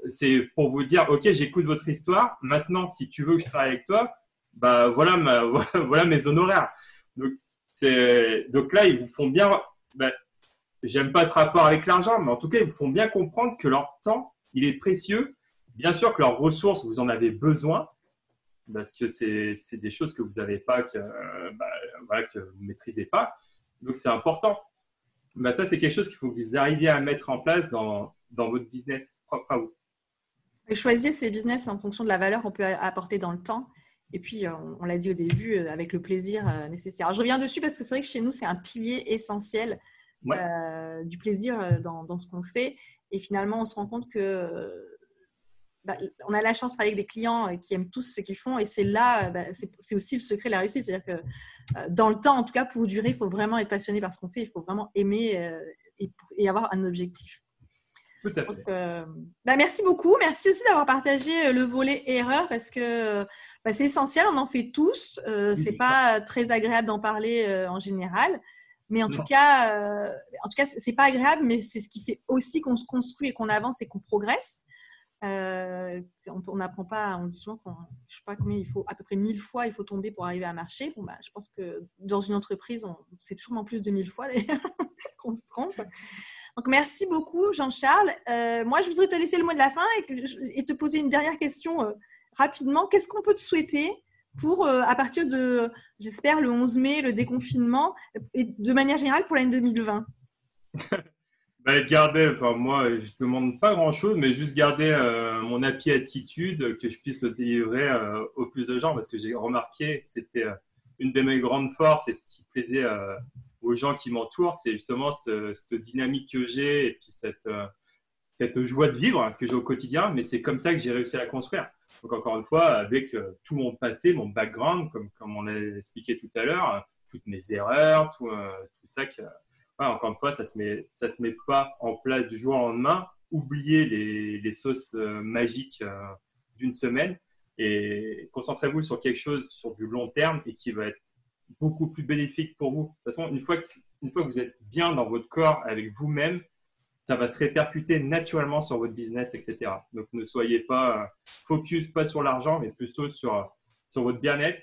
[SPEAKER 2] c'est pour vous dire, ok, j'écoute votre histoire. Maintenant, si tu veux que je travaille avec toi, bah *laughs* voilà, mes honoraires. Donc là, ils vous font bien. Bah, J'aime pas ce rapport avec l'argent, mais en tout cas, ils vous font bien comprendre que leur temps, il est précieux. Bien sûr que leurs ressources, vous en avez besoin, parce que c'est des choses que vous n'avez pas, que, bah, vous ne maîtrisez pas. Donc c'est important. Bah, ça, c'est quelque chose qu'il faut que vous arriviez à mettre en place dans, votre business propre à vous.
[SPEAKER 1] Choisir ces business en fonction de la valeur qu'on peut apporter dans le temps. Et puis, euh, on, l'a dit au début, euh, avec le plaisir euh, nécessaire. je reviens dessus parce que c'est vrai que chez nous, c'est un pilier essentiel du plaisir dans, dans ce qu'on fait. Et finalement, on se rend compte que bah, on a la chance de travailler avec des clients qui aiment tous ce qu'ils font et c'est là, bah, c'est aussi le secret de la réussite. C'est-à-dire que euh, dans le temps, en tout cas, pour durer, il faut vraiment être passionné par ce qu'on fait, il faut vraiment aimer et, avoir un objectif.
[SPEAKER 2] Tout à fait.
[SPEAKER 1] Bah, merci beaucoup. Merci aussi d'avoir partagé le volet erreur parce que c'est essentiel, on en fait tous. c'est pas très agréable d'en parler en général. Mais en tout cas, en tout cas, c'est pas agréable, mais c'est ce qui fait aussi qu'on se construit et qu'on avance et qu'on progresse. Euh, on n'apprend pas, on dit souvent qu'on, je sais pas combien il faut, à peu près mille fois il faut tomber pour arriver à marcher. Bon, bah, je pense que dans une entreprise, c'est sûrement plus de mille fois d'ailleurs *laughs* qu'on se trompe. Donc merci beaucoup Jean-Charles. Euh, moi, je voudrais te laisser le mot de la fin et, te poser une dernière question euh, rapidement. Qu'est-ce qu'on peut te souhaiter pour, à partir de, j'espère, le 11 mai, le déconfinement, et de manière générale pour l'année 2020 *laughs*
[SPEAKER 2] bah, garder, enfin, moi, je ne demande pas grand-chose, mais juste garder euh, mon happy attitude, que je puisse le délivrer euh, au plus de gens, parce que j'ai remarqué c'était euh, une de mes grandes forces et ce qui plaisait aux gens qui m'entourent, c'est justement cette, cette, dynamique que j'ai et puis cette, cette joie de vivre que j'ai au quotidien, mais c'est comme ça que j'ai réussi à la construire. Donc, encore une fois, avec tout mon passé, mon background, comme, comme on l'a expliqué tout à l'heure, toutes mes erreurs, tout, tout ça que encore une fois, ça se, met, se met pas en place du jour au lendemain. Oubliez les, les sauces euh, magiques euh, d'une semaine et concentrez-vous sur quelque chose sur du long terme et qui va être beaucoup plus bénéfique pour vous. De toute façon, une fois que, une fois que vous êtes bien dans votre corps avec vous-même, ça va se répercuter naturellement sur votre business, etc. Donc, ne soyez pas euh, focus, pas sur l'argent, mais plutôt sur, sur votre bien-être.